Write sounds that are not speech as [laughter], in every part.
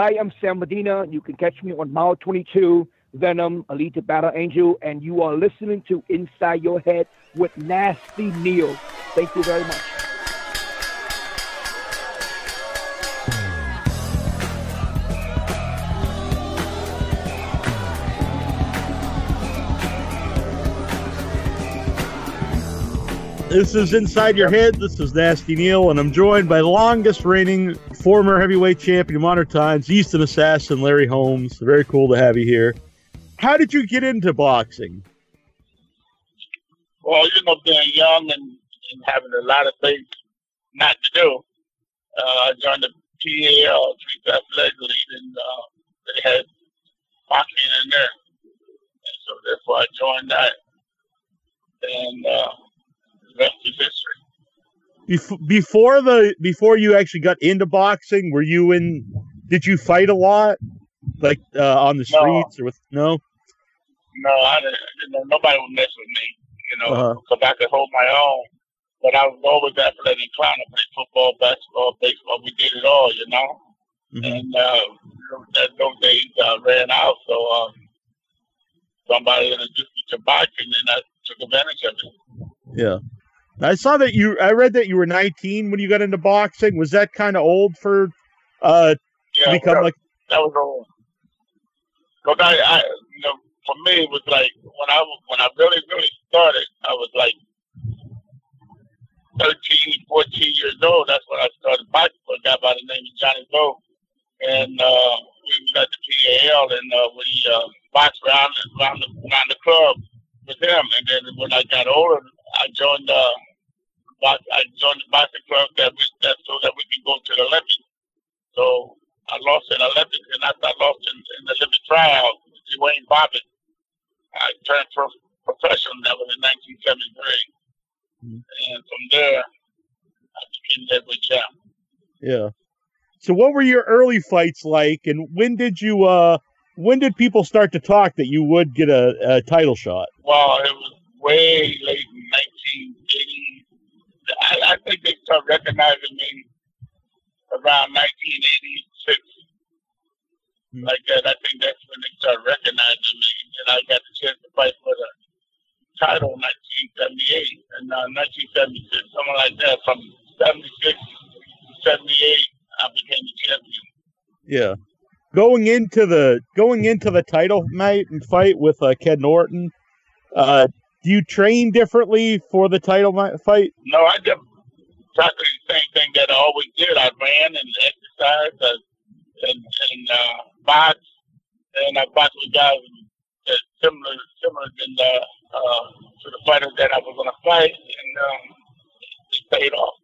Hi, I'm Sam Medina. You can catch me on Mile 22, Venom, Alita Battle Angel, and you are listening to Inside Your Head with Nasty Neil. Thank you very much. This is Inside Your Head. This is Nasty Neil, and I'm joined by longest reigning former heavyweight champion modern times, Easton Assassin Larry Holmes. Very cool to have you here. How did you get into boxing? Well, you know, being young and, and having a lot of things not to do, uh, I joined the PAL, Fast Leg League, and uh, they had boxing in there. And so therefore I joined that. And uh, rest is history. Before the before you actually got into boxing, were you in? Did you fight a lot, like uh, on the streets no. or with? No. No, I didn't. You know, nobody would mess with me. You know, Uh-huh. because I could hold my own. But I was always athletic and clown. I played football, basketball, baseball. We did it all. You know. Mhm. And uh, that those days uh, ran out, so um, somebody introduced me to boxing, and I took advantage of it. Yeah. I saw that you. I read that you were 19 when you got into boxing. Was that kind of old for uh Yeah, to become that, like? that was all. Cause I, I, you know, for me, it was like when I when I really really started, I was like 13, 14 years old. That's when I started boxing for a guy by the name of Johnny Lowe, and uh, we was at the PAL, and uh, we uh, boxed around around the, around the club with him. And then when I got older, I joined uh, box, I joined the boxing club that we, that so that we could go to the Olympics. So I lost in Olympics, and after I lost in, in the Olympic tryout, with Duane Bobick, I turned pro professional. That was in 1973, Mhm. and from there, I became heavyweight champ. Yeah. So what were your early fights like, and when did you? uh When did people start to talk that you would get a, a title shot? Well, it was way late in 1980. I, I think they started recognizing me around 1986. Hmm. Like that, I think that's when they started recognizing me, and I got the chance to fight for the title in 1978 and uh, 1976, something like that. From 76 to 78, I became the champion. Yeah. Going into the going into the title night and fight with uh, Ken Norton, uh, do you train differently for the title fight? No, I did exactly the same thing that I always did. I ran and exercised uh, and, and uh, boxed, and I boxed with guys that similar similar than the, uh, to the fighters that I was going to fight, and um, it paid off.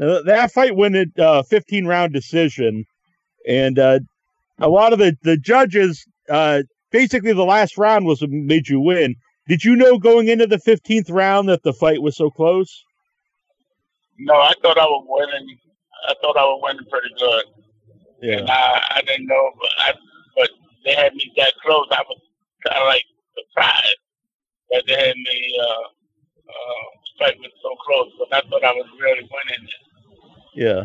Uh, that fight went at uh, 15 round decision, and uh, a lot of the the judges, uh, basically the last round was what made you win. Did you know going into the 15th round that the fight was so close? No, I thought I was winning. I thought I was winning pretty good, and I, I didn't know, but I, but they had me that close. I was kind of like surprised that they had me uh, uh, fight was so close, but I thought I was really winning. Yeah.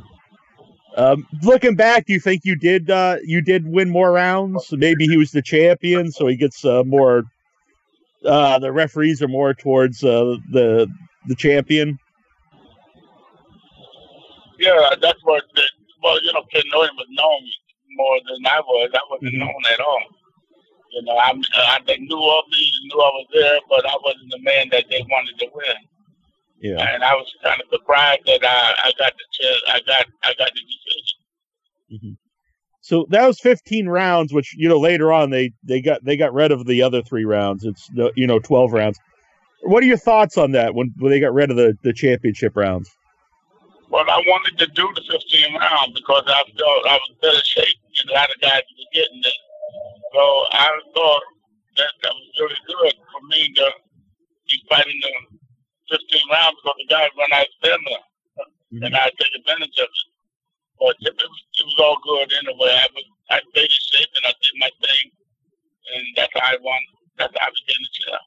Um, looking back, do you think you did uh, you did win more rounds? Maybe he was the champion, so he gets uh, more. Uh, the referees are more towards uh, the the champion. Yeah, that's what. The, well, you know, Ken Norton was known more than I was. I wasn't Mhm. known at all. You know, I'm, I, they knew of me, knew I was there, but I wasn't the man that they wanted to win. Yeah. And I was kind of surprised that I, I got the chance. I got I got the decision. Mm-hmm. So that was 15 rounds, which you know later on they they got they got rid of the other three rounds. It's you know 12 rounds. What are your thoughts on that when, when they got rid of the, the championship rounds? Well, I wanted to do the 15 round because I felt I was better shape than a lot of guys were getting it. So I thought that that was really good for me to be fighting the 15 rounds because the guys run out of stamina, Mhm. and I take advantage of it. But it was, it was all good anyway. I was I stayed in shape and I did my thing, and that's how I won. That's how I became the champ.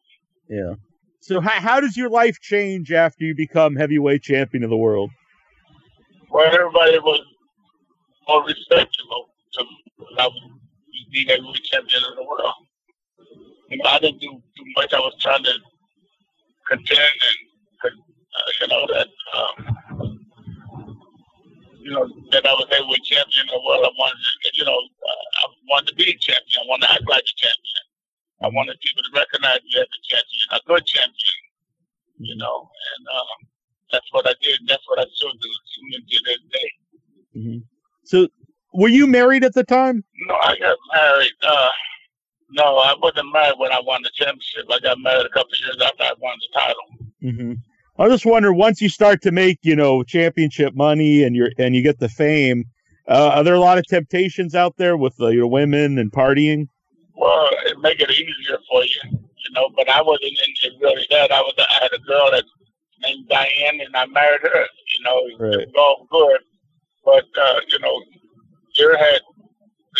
Yeah. So how, how does your life change after you become heavyweight champion of the world? Where everybody was more respectful be heavyweight champion of the world. You know, I didn't do too much. I was trying to contend and, uh, you know, that, um, you know, that I was heavyweight champion of the world. I wanted, to, you know, uh, I wanted to be a champion. I wanted to act like a champion. I wanted people to recognize me as a champion, a good champion, you know, and um, that's what I did. That's what I still do to this day. Mm-hmm. So, were you married at the time? No, I got married. Uh, no, I wasn't married when I won the championship. I got married a couple years after I won the title. Mm-hmm. I just wonder once you start to make you know championship money and you're and you get the fame, uh, are there a lot of temptations out there with uh, your women and partying? Well, it make it easier for you, you know. But I wasn't into really that. I was I had a girl that named Diane, and I married her. You know, right. it was all good. But uh, you know, you had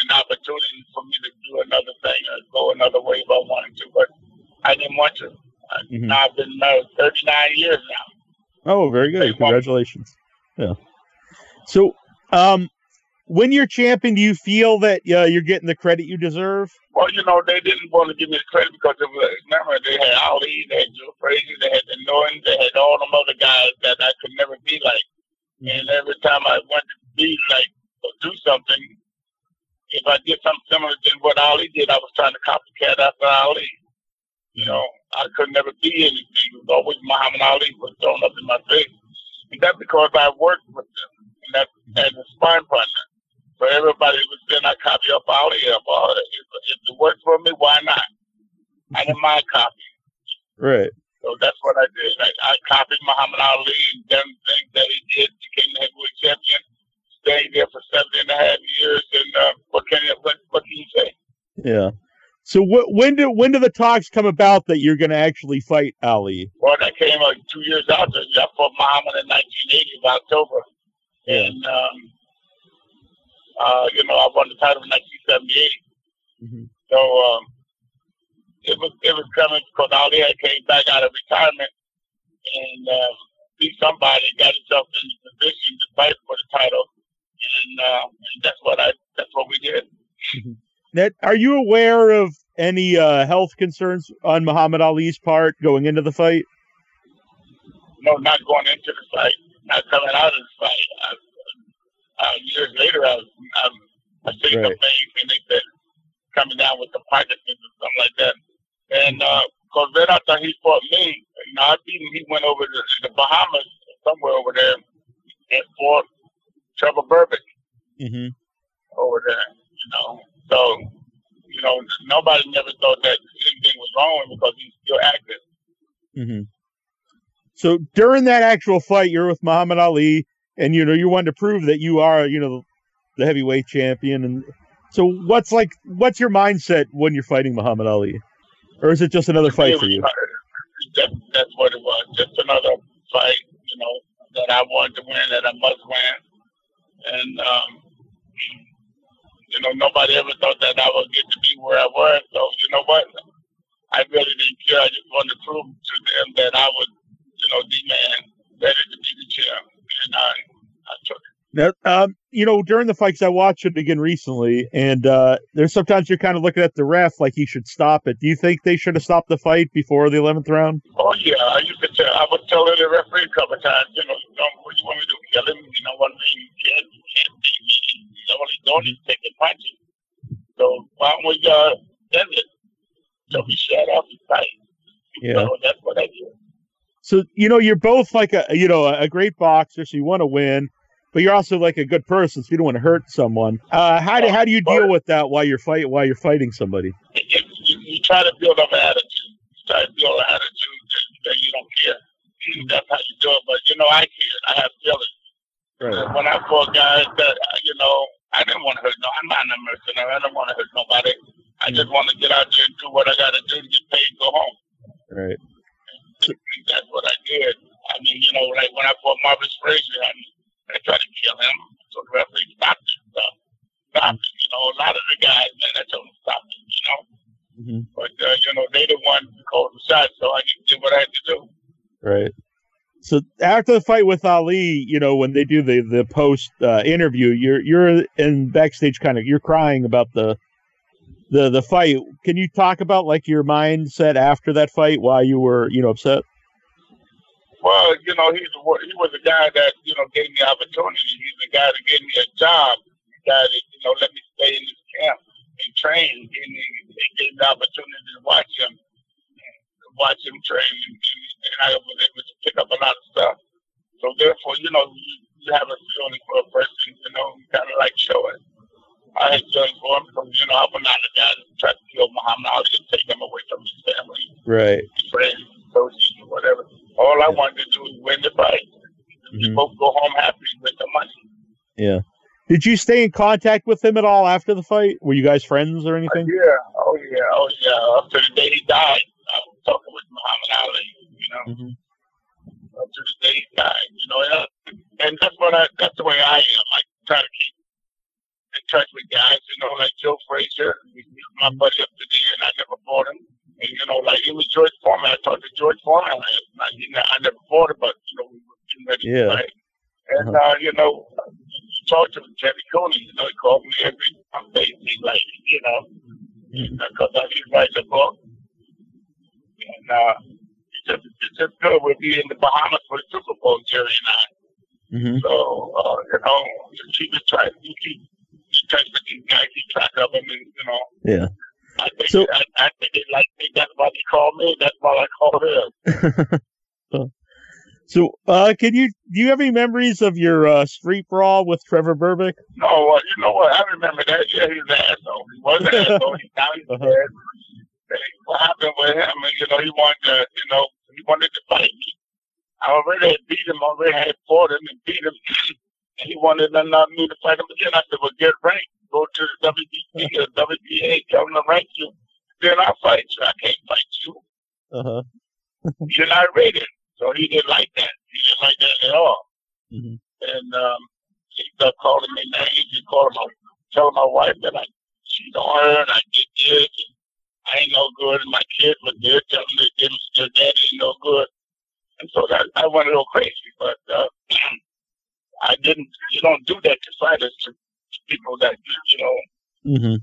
an opportunity for me to do another thing or go another way if I wanted to, but I didn't want to. Mm-hmm. I've been married 39 years now. Oh, very good. Congratulations. Yeah. So, um, when you're champion, do you feel that uh, you're getting the credit you deserve? Well, you know, they didn't want to give me the credit because it was, remember, they had Ali, they had Joe Frazier, they had the Norton, they had all them other guys that I could never be like. Mm-hmm. And every time I wanted to be like or do something, if I did something similar to what Ali did, I was trying to copycat after Ali. You know, I could never be anything. It was always Muhammad Ali was thrown up in my face. And that's because I worked with them and that as a sparring partner. So everybody was saying I copy up Ali up. All if, if it works for me, why not? I didn't mind copying. Right. So that's what I did. I, I copied Muhammad Ali and done things that he did, became the heavyweight champion stayed there for seven and a half years. And uh, what can you, what, what can you say? Yeah. So wh- when do when do the talks come about that you're going to actually fight Ali? Well, that came like two years after. I fought Muhammad in 1980 of October, yeah. and um, uh, you know I won the title in 1978. Mm-hmm. So um, it was it was coming because Ali had came back out of retirement and uh, be somebody got himself in the position to fight for the title and, uh, and that's what I that's what we did. Mm-hmm. That are you aware of any uh, health concerns on Muhammad Ali's part going into the fight? No, not going into the fight, not coming out of the fight. I, uh, years later, I was, I, I seen right. some things, and they said coming down with the Parkinson's or something like that. And because uh, then after he fought me, know, I beat him. He went over to the Bahamas, somewhere over there, and fought Trevor Berbick mm-hmm. over there. You know, so you know nobody never thought that anything was wrong because he's still active. Mm-hmm. So during that actual fight, you're with Muhammad Ali, and you know you want to prove that you are, you know, the heavyweight champion. And so, what's like, what's your mindset when you're fighting Muhammad Ali, or is it just another fight for you? That, that's what it was, just another fight. You know that I wanted to win, that I must win and um, you know nobody ever thought that I would get to be where I was. So you know what, I really didn't care. I just wanted to prove to them that I was, you know, the man ready to be the champ, and I I took it. Now, um, you know, during the fights, I watched it again recently, and uh, there's sometimes you're kind of looking at the ref like he should stop it. Do you think they should have stopped the fight before the 11th round? Oh yeah, I used to tell. I was telling the referee a couple of times, you know, what you want me to do? Tell him, you know, one thing you can't, you can't beat me. You know, what he's doing is taking punches. So why don't we uh, end it? So we shut off the fight. Yeah, so that's what I do. So you know, you're both like a you know a great boxer, so you want to win but you're also like a good person, so you don't want to hurt someone. Uh, how do how do you deal with that while you're fight while you're fighting somebody? You, you, try to build up an attitude. You try to build an attitude that, that you don't care. That's how you do it. But you know, I care. I have feelings. Right. When I fought guys that you know, I didn't want to hurt no. I'm not a mercenary. I don't want to hurt nobody. I just want to get out there and do what I got to do to get paid and go home. Right. That's what I did. I mean, you know, like when I fought Marvis Frazier, I mean, they tried to kill him. So the referee stopped it. So stop it. You know, a lot of the guys, man, I told them stop it. You know. Mm-hmm. But uh, you know, they the one who called the shot, so I did what I had to do. Right. So after the fight with Ali, you know, when they do the the post uh, interview, you're you're in backstage, kind of, you're crying about the the the fight. Can you talk about like your mindset after that fight? Why you were you know upset? Well, you know, he's he was a guy that you know gave me opportunity. He's the guy that gave me a job. The guy that you know let me stay in this camp and train. Gave me, gave me the opportunity to watch him, watch him train, and, and I was able to pick up a lot of stuff. So therefore, you know, you, you have a feeling for a person. You know, kind of like show it. I had for him because you know I was not the guy that tried to kill Muhammad Ali and take him away from his family, right, friends, associates, whatever. All I wanted to do was win the fight. Mm-hmm. We both go home happy with the money. Yeah. Did you stay in contact with him at all after the fight? Were you guys friends or anything? Uh, yeah. Oh yeah. Oh yeah. Up to the day he died, I was talking with Muhammad Ali. You know. Mm-hmm. Up to the day he died. You know. And that's what I. That's the way I am. I try to keep touch with guys. You know, like Joe Frazier. My buddy up to there, and I never fought him. And, you know, like even George Foreman, I talked to George Foreman. I, you know, I never fought him, but you know, we were getting ready yeah. to fight. And uh-huh. uh, you know, talked to Jerry Cooney. You know, he called me every day. Like, you know, because mm-hmm. he writes a book. And uh, it's just, it's just good. We'll be in the Bahamas for the Super Bowl, Jerry and I. Mm-hmm. So, uh, you know, keep it tight. You keep in touch with these guys, keep track of them, and, you know. Yeah. I think, so, I, I think they like me. That's why they call me. That's why I call them. [laughs] so, uh, can you do you have any memories of your uh, street brawl with Trevor Berbick? No, uh, you know what? I remember that. Yeah, he's an asshole. He was an [laughs] asshole. He, now he's uh-huh. dead. What happened with him? You know, he wanted to, you know, he wanted to fight me. I already had beat him. Already had fought him and beat him. And he wanted to, uh, me to fight him again. I said, "Well, get ranked." go to the WBC or WBA, tell them to rank you, then I'll fight you. I can't fight you. Uh-huh. [laughs] You're not rated. So he didn't like that. He didn't like that at all. Mm-hmm. And um, he started calling me names. He called my, telling my wife that I cheated on her and I did this. And I ain't no good. And my kids were there telling me that their daddy ain't no good. And so that, I went a little crazy. But uh, [clears throat] I didn't, you don't do that to fighters to people that you know mm-hmm.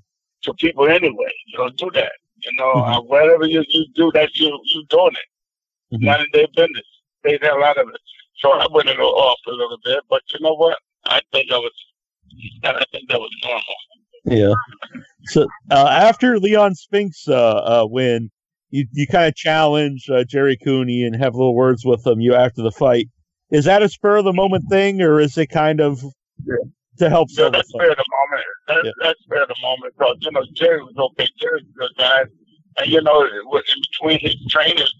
to people anyway. You don't do that. You know, mm-hmm. uh, whatever you, you do, that you you doing it. Mm-hmm. None of their business. They had a lot of it. So I went a little off a little bit, but you know what? I think I was. I think that was normal. Yeah. So uh, after Leon Spinks uh, uh, win, you you kind of challenge uh, Jerry Cooney and have little words with him. You after the fight. Is that a spur of the moment thing, or is it kind of yeah to help yeah, that's fair the moment. That's, yeah. that's fair the moment. Because, you know, Jerry was okay. Jerry's a good guy. And, you know, in between his trainers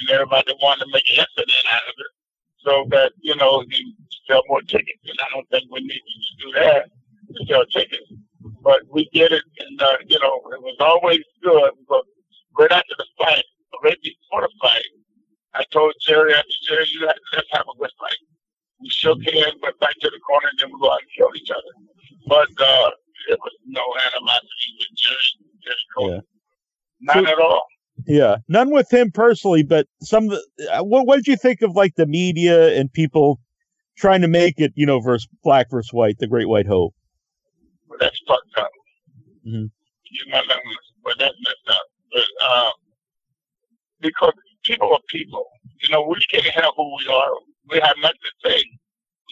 and everybody wanted to make an incident out of it so that, you know, he sell more tickets. And I don't think we need to do that to sell tickets. But we did it, and, uh, you know, it was always good. But right after the fight, right before the fight, I told Jerry, after Jerry, you let's have a good fight we shook hands, went back to the corner, and then we go out and killed each other. But uh, it was no animosity with Jerry, Jerry Cole. Yeah. None so, at all. Yeah, none with him personally, but some. Uh, what what did you think of like the media and people trying to make it, you know, versus black versus white, the Great White Hope? Well, that's fucked up. Mm-hmm. You know, but that's messed up. But uh, because people are people, you know, we can't help who we are we have nothing to say,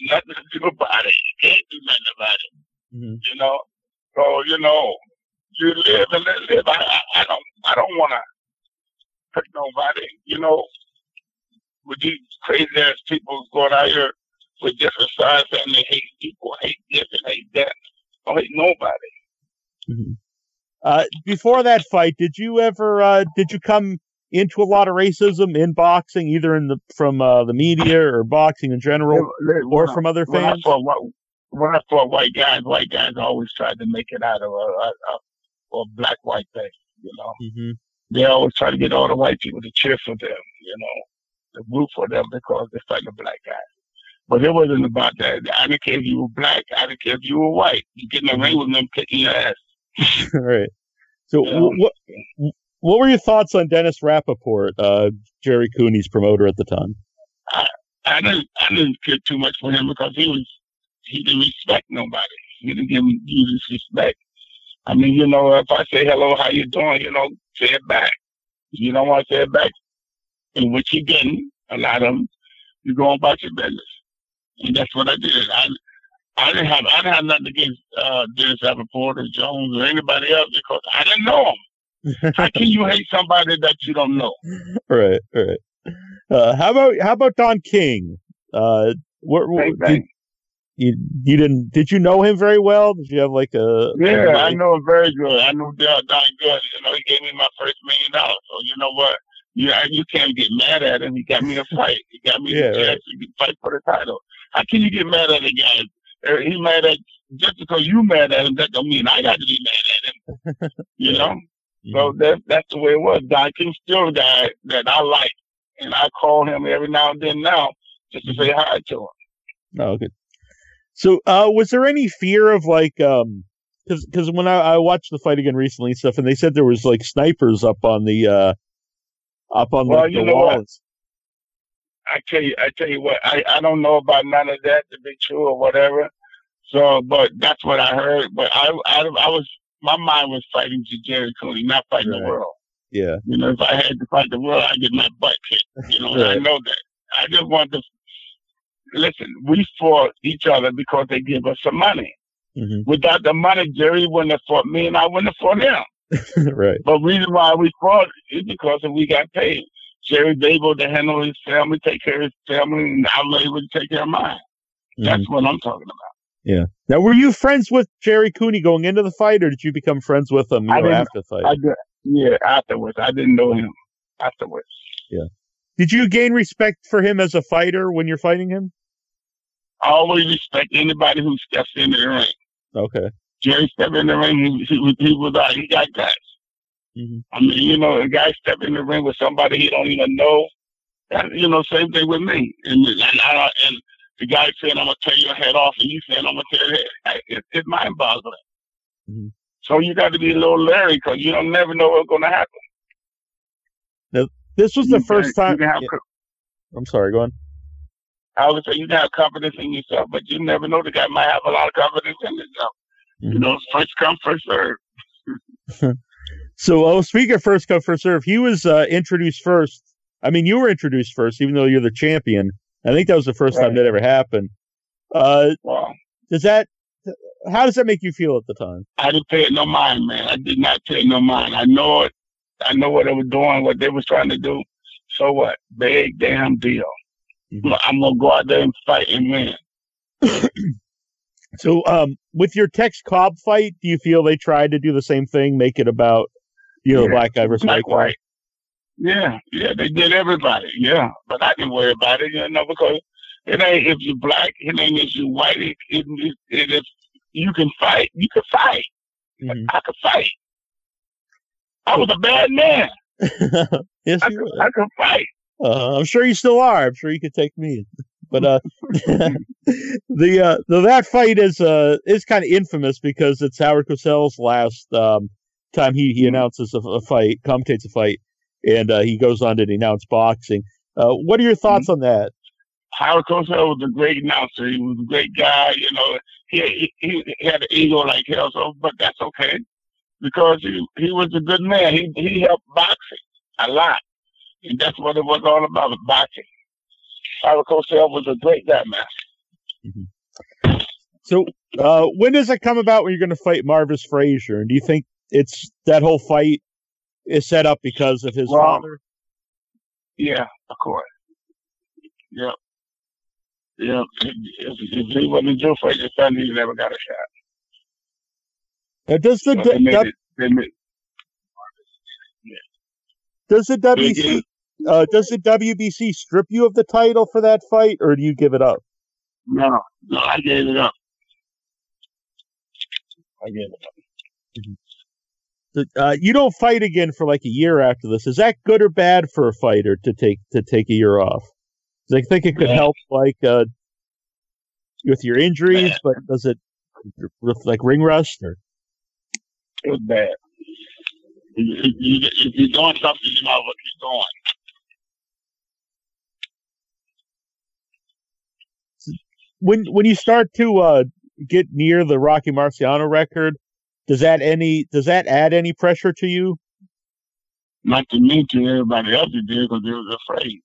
nothing to do about it. You can't do nothing about it. Mm-hmm. You know, so you know, you live and let live. I, I, don't, I don't want to hurt nobody. You know, with these crazy ass people going out here with different sides and they hate people, hate this and hate that. Don't hate nobody. Mm-hmm. Uh, before that fight, did you ever uh, did you come into a lot of racism in boxing, either in the from uh, the media or boxing in general, or from other fans? When I, fought, when I fought white guys, white guys always tried to make it out of a, a, a black white thing. You know, mm-hmm. they always try to get all the white people to cheer for them. You know, to root for them because they're fighting a black guy. But it wasn't about that. I didn't care if you were black. I didn't care if you were white. You get in the ring with them, kicking your ass. [laughs] right. So, what what were your thoughts on Dennis Rappaport, uh, Jerry Cooney's promoter at the time? I, I didn't I didn't care too much for him because he was he didn't respect nobody. He didn't give due respect. I mean, you know, if I say hello, how you doing? You know, say it back. You don't want to say it back, and which you didn't, a lot of them, you go about your business, and that's what I did. I I didn't have I didn't have nothing against uh, Dennis Rappaport or Jones or anybody else because I didn't know them. How can you hate somebody that you don't know? [laughs] Right, right. Uh, how about how about Don King? Uh, what, what did, you you didn't did you know him very well? Did you have like a yeah? I know him very good. I knew Don good. You know, he gave me my first million dollars. So you know what? You you can't get mad at him. He got me a fight. He got me yeah, a chance to fight for the title. How can you get mad at a guy? Er, he mad at just because you mad at him, that don't mean I got to be mad at him. you [laughs] know. Mm-hmm. So that that's the way it was. Don King's still a guy that I like, and I call him every now and then now just to say hi to him. Oh, good. So, uh, was there any fear of like, um, because because when I, I watched the fight again recently and stuff, and they said there was like snipers up on the uh, up on well, like, the walls. What? I tell you, I tell you what, I, I don't know about none of that to be true or whatever. So, but that's what I heard. But I, I, I was, my mind was fighting to Jerry Cooney, not fighting right. the world. Yeah. You know, if I had to fight the world, I'd get my butt kicked. You know, right. I know that. I just want to listen, we fought each other because they give us some money. Mm-hmm. Without the money, Jerry wouldn't have fought me and I wouldn't have fought him. [laughs] right. But reason why we fought is because we got paid. Jerry's able to handle his family, take care of his family, and I'm able to take care of mine. Mm-hmm. That's what I'm talking about. Yeah. Now, were you friends with Jerry Cooney going into the fight, or did you become friends with him know, after the fight? I did, yeah, afterwards. I didn't know him afterwards. Yeah. Did you gain respect for him as a fighter when you're fighting him? I always respect anybody who steps into the ring. Okay. Jerry stepped in the ring. He, he, he was uh, he got guts. Mm-hmm. I mean, you know, a guy step in the ring with somebody he don't even know. And, you know, same thing with me. And and, I, and the guy saying I'm gonna tear your head off, and you saying I'm gonna tear your head. It, it's mind boggling. Mm-hmm. So you got to be a little leery because you don't never know what's gonna happen. Now, this was the you first can, time. Yeah. I'm sorry. Go on. I would say you can have confidence in yourself, but you never know. The guy might have a lot of confidence in himself. Mm-hmm. You know, first come, first serve. [laughs] [laughs] so, oh, speaking of first come, first serve, he was uh, introduced first. I mean, you were introduced first, even though you're the champion. I think that was the first right. time that ever happened. Uh, wow. Does that? How does that make you feel at the time? I didn't pay it no mind, man. I did not pay no mind. I know it. I know what they were doing, what they was trying to do. So what? Big damn deal. Mm-hmm. I'm gonna go out there and fight and win. [clears throat] so, um, with your Tex Cobb fight, do you feel they tried to do the same thing, make it about you know yeah, black guy versus white guy? Yeah, yeah, they did everybody. Yeah, but I didn't worry about it, you know, because it ain't if you're black, it ain't if you're white. It, it, it, it if you can fight, you can fight. Mm-hmm. I could fight. I was a bad man. [laughs] yes, I, could, I could fight. Uh, I'm sure you still are. I'm sure you could take me. [laughs] But uh, [laughs] the uh, the that fight is uh is kind of infamous because it's Howard Cosell's last um, time he he mm-hmm. announces a, a fight, commentates a fight, and uh, he goes on to announce boxing. Uh, what are your thoughts mm-hmm. on that? Howard Cosell was a great announcer. He was a great guy. You know, he he, he had an ego like hell. So, but that's okay because he he was a good man. He he helped boxing a lot. And that's what it was all about, boxing. Howard Cosell was a great guy, man. Mm-hmm. So, uh, when does it come about when you're going to fight Marvis Frazier? And do you think it's that whole fight is set up because of his well, father? Yeah, of course. Yep. Yep. If, if, he wasn't due for his son, he never got a shot. Now, does the so d- d- it, yeah. does the WC uh, does the WBC strip you of the title for that fight, or do you give it up? No, no, I gave it up. I gave it up. Mm-hmm. Uh, you don't fight again for like a year after this. Is that good or bad for a fighter to take to take a year off? I think it could bad. help, like uh, with your injuries, bad. but does it with like ring rust or? It was bad. If, you, if you're doing something, you know what you're doing. when when you start to uh, get near the Rocky Marciano record, does that any does that add any pressure to you? Not to me, to everybody else it did, because they was afraid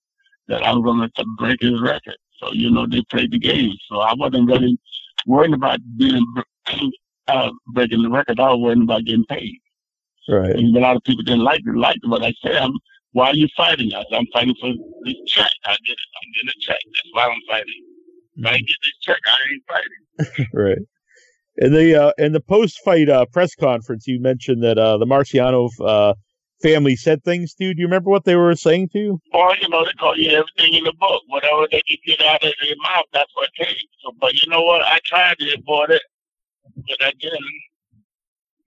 that I was going to break his record. So you know they played the game. So I wasn't really worried about being [clears throat] uh, breaking the record. I was worried about getting paid. Right. And a lot of people didn't like it, like what I said. I'm, why are you fighting us? I'm fighting for this check. I get it. I'm getting a check. That's why I'm fighting. If I get this check, I ain't fighting. [laughs] right. In the uh, in the post fight uh, press conference, you mentioned that uh, the Marciano uh, family said things to you. Do you remember what they were saying to you? Well, you know, they call you everything in the book. Whatever they can get out of their mouth, that's what came. So, but you know what? I tried to avoid it, but I didn't.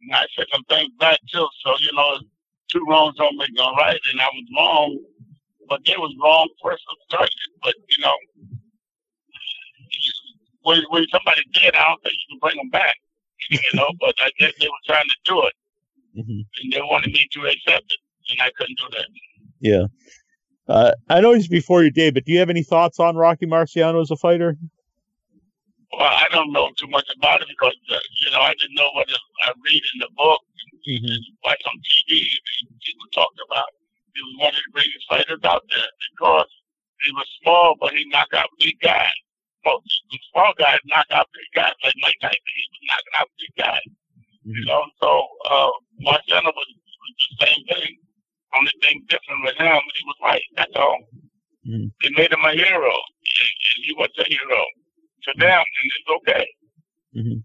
And I said some things back too. So, you know, two wrongs don't make no right, and I was wrong, but they was wrong first started. But you know, when when somebody dead, I don't think you can bring them back. You [laughs] know, but I guess they were trying to do it, mm-hmm. and they wanted me to accept it, and I couldn't do that. Yeah. Uh, I know he's before your day, but do you have any thoughts on Rocky Marciano as a fighter? Well, I don't know too much about it because uh, you know I didn't know what I read in the book, mm-hmm. watch on TV. People talked about he was one of the greatest fighters out there because he was small, but he knocked out big guys most the small guys knock out big guys like Mike Tyson. He was knocking out big guys. Mm-hmm. You know, so uh, Marciano was, was the same thing. Only thing different with him, he was white. That's all. Mm-hmm. It made him a hero, and, and he was a hero to them, and it's okay. Mm-hmm.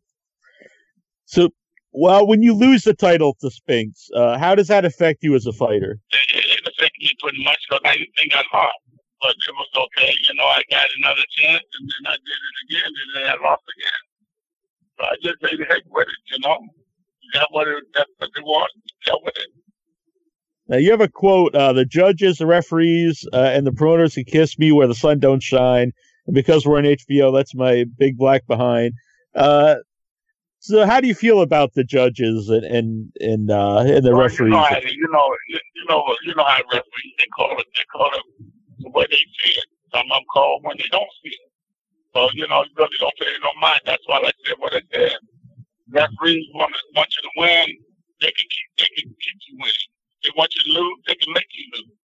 So, well, when you lose the title to Spinks, uh, how does that affect you as a fighter? It, it affected me pretty much because I didn't think I lost but it was okay. You know, I got another chance, and then I did it again, and then I lost again. So I just made heck with it. You know, got what it, that's what they want. Got with it. Now you have a quote: uh, "The judges, the referees, uh, and the promoters can kiss me where the sun don't shine." And because we're on HBO, that's my big black behind. Uh, so, how do you feel about the judges and and and, uh, and the well, referees? You know, you know, you know, you know how referees they call it. They call it the way they see it. Some of them call when they don't see it. So, you know, you really don't pay no mind. That's why I said what I said. Referees want, want you to win, they can keep they can keep you winning. They want you to lose, they can make you lose.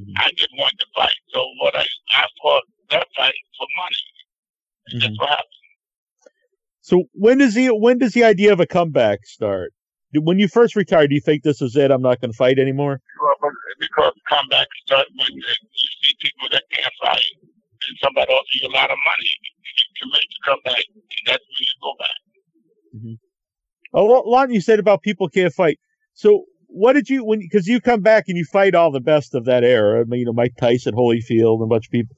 Mm-hmm. I just wanted to fight. So what I I fought that fight for money. Mm-hmm. That's what happened. So when does the when does the idea of a comeback start? When you first retired, do you think this is it? I'm not going to fight anymore. Because comeback start when you see people that can't fight, and somebody offers you a lot of money to make you come back. And that's when you go back. Mm-hmm. A lot you said about people can't fight. So what did you when because you come back and you fight all the best of that era? I mean, you know, Mike Tyson, Holyfield, and a bunch of people.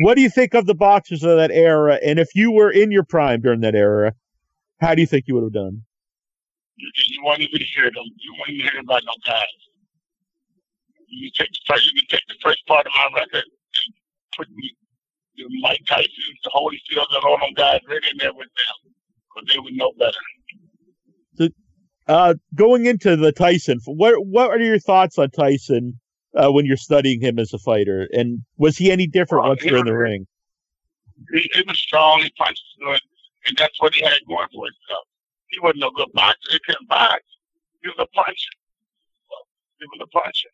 What do you think of the boxers of that era? And if you were in your prime during that era, how do you think you would have done? You, you won't even hear them. You won't even hear about no guys you take the first, you can take the first part of my record and put me, the Mike Tyson, the Holyfield, and all them guys right in there with them, because they would know better. So, uh, going into the Tyson, what what are your thoughts on Tyson uh, when you're studying him as a fighter? And was he any different well, once you're in the ring? He, he was strong. He punched good, and that's what he had going for himself. He wasn't no good boxer. He couldn't box. He was a puncher. He was a puncher.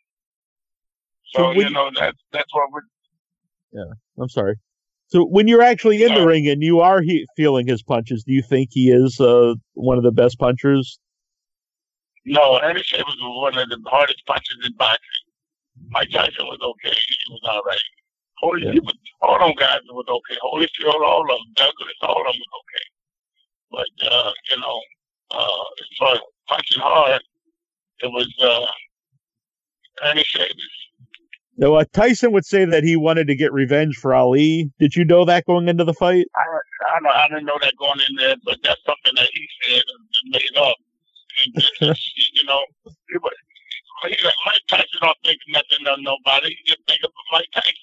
So, so you know that that's what we're. Yeah, I'm sorry. So when you're actually in the ring and you are he- feeling his punches, do you think he is uh, one of the best punchers? No, Shea was one of the hardest punchers in boxing. Mike Tyson was okay; he was all right. Holy, yeah. was, all them guys was okay. Holyfield, all of them, Douglas, all of them was okay. But uh, you know, uh, as far as punching hard, it was uh, Earnie Shavers. Now, uh, Tyson would say that he wanted to get revenge for Ali. Did you know that going into the fight? I, I, don't, I didn't know that going in there, but that's something that he said and made up. And, [laughs] you know, he people, Mike Tyson don't think nothing of nobody. He just think about Mike Tyson.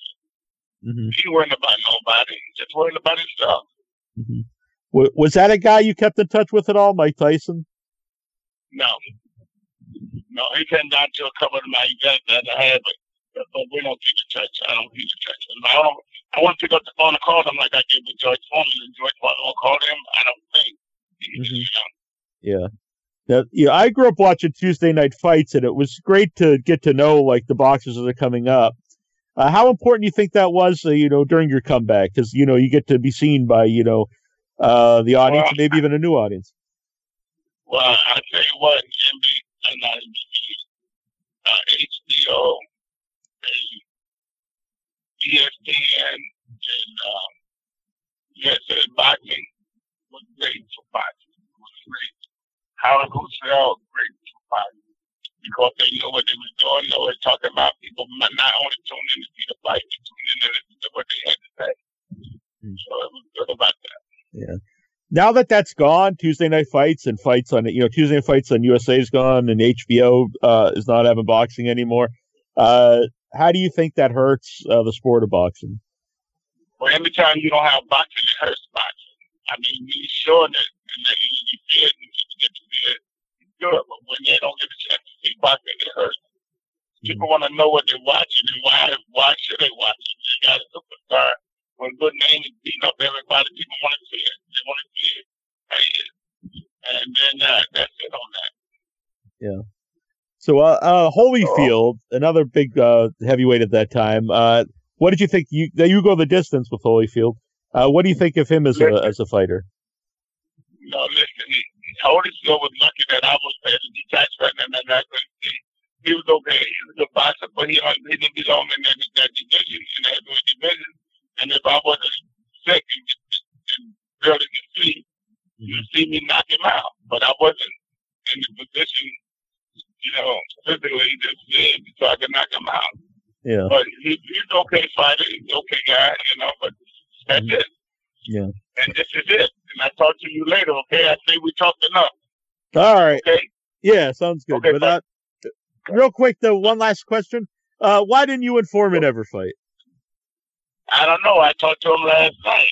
Mm-hmm. He worried about nobody. He just worried about himself. Mm-hmm. Was that a guy you kept in touch with at all, Mike Tyson? No. No, he came down to a couple of my events that I had, but but we don't keep in touch. I don't keep in touch. I don't. I want to pick up the phone and call them like I did with George Foreman, and George Foreman will call them. I don't think. Mm-hmm. Yeah. Now, know, I grew up watching Tuesday night fights, and it was great to get to know like the boxers that are coming up. Uh, how important do you think that was, uh, you know, during your comeback? Because you know you get to be seen by you know uh, the audience, well, maybe even a new audience. Well, I tell you what, NBC, not NBC, uh, HBO, ESPN, and um, yes, boxing was great for boxing. It was great. Howard Cosell, great for boxing because they know what they were doing. They were talking about people not only tuning in to see the fight, but tuning in to what they had to say. Mm. So it was good about that. Yeah. Now that that's gone, Tuesday night fights and fights on you know Tuesday night fights on USA is gone and HBO uh, is not having boxing anymore. Uh, how do you think that hurts uh, the sport of boxing? Well, every time you don't have boxing, it hurts boxing. I mean, you sure that, that you see it and people get to see it, good. But when they don't get a chance to see boxing, it hurts. People want to know what they're watching and why why should they watch it. You got a superstar with a good name and beating up everybody. People want to see it. They want to see it. And then uh, that's it on that. Yeah. So, uh, uh, Holyfield, another big uh, heavyweight at that time. Uh, what did you think? You you go the distance with Holyfield. Uh, what do you think of him as a as a fighter? No, listen, Holyfield was lucky that I was there to detach from him, and that he was okay. He was a boxer, but he he didn't belong in that, that division, in that heavyweight division. And if I wasn't sick and, and barely could see, mm-hmm. you'd see me knock him out. But I wasn't in the position know, physically just big so I can knock him out. Yeah. But he, he's okay fighter, he's okay guy, you know, but that's mm-hmm. it. Yeah. And this is it. And I talk to you later, okay? I say we talked enough. All right. Okay. Yeah, sounds good. Okay, but real quick though, one last question. Uh, why didn't you and Foreman ever fight? I don't know. I talked to him last night,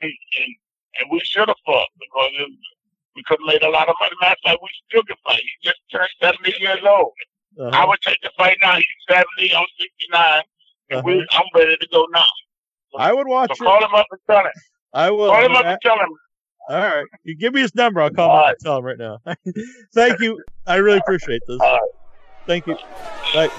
and, and, and we should have fought because it, we could have made a lot of money. Matter fact, we still can fight. He just turned 70 years old. Uh-huh. I would take the fight now. He's 70, I'm 69, and uh-huh. we, I'm ready to go now. So, I would watch so call him up and tell him. I will. Call him up and tell him. All right. You give me his number. I'll call All him right. and tell him right now. [laughs] Thank you. I really appreciate this. Thank you. Bye.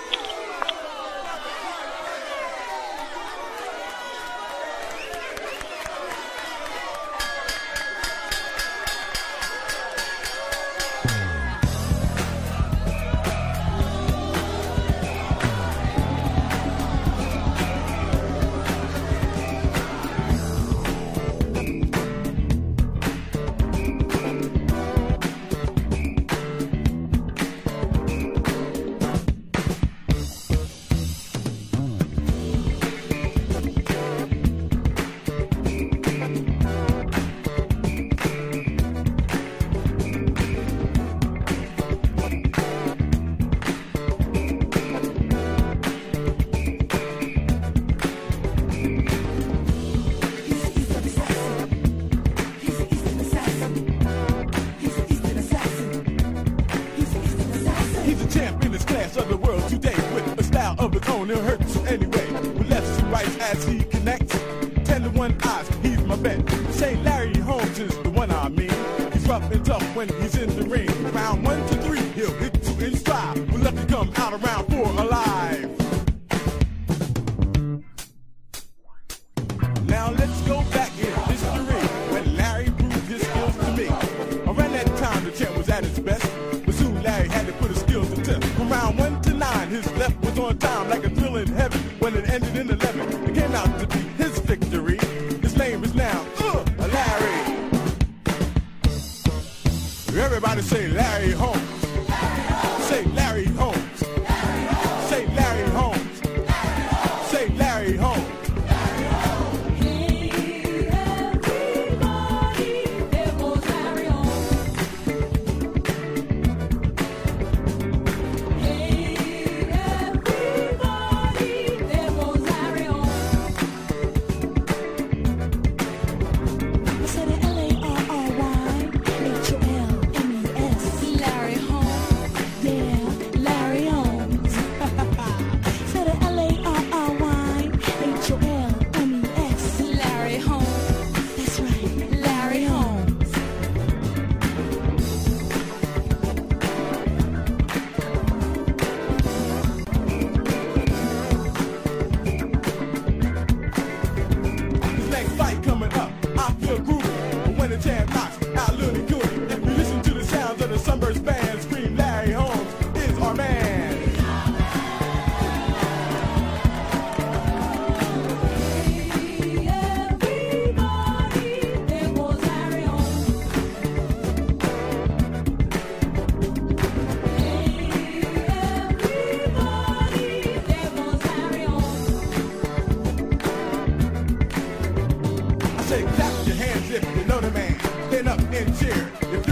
Say clap your hands if you know the man. Stand up and cheer. If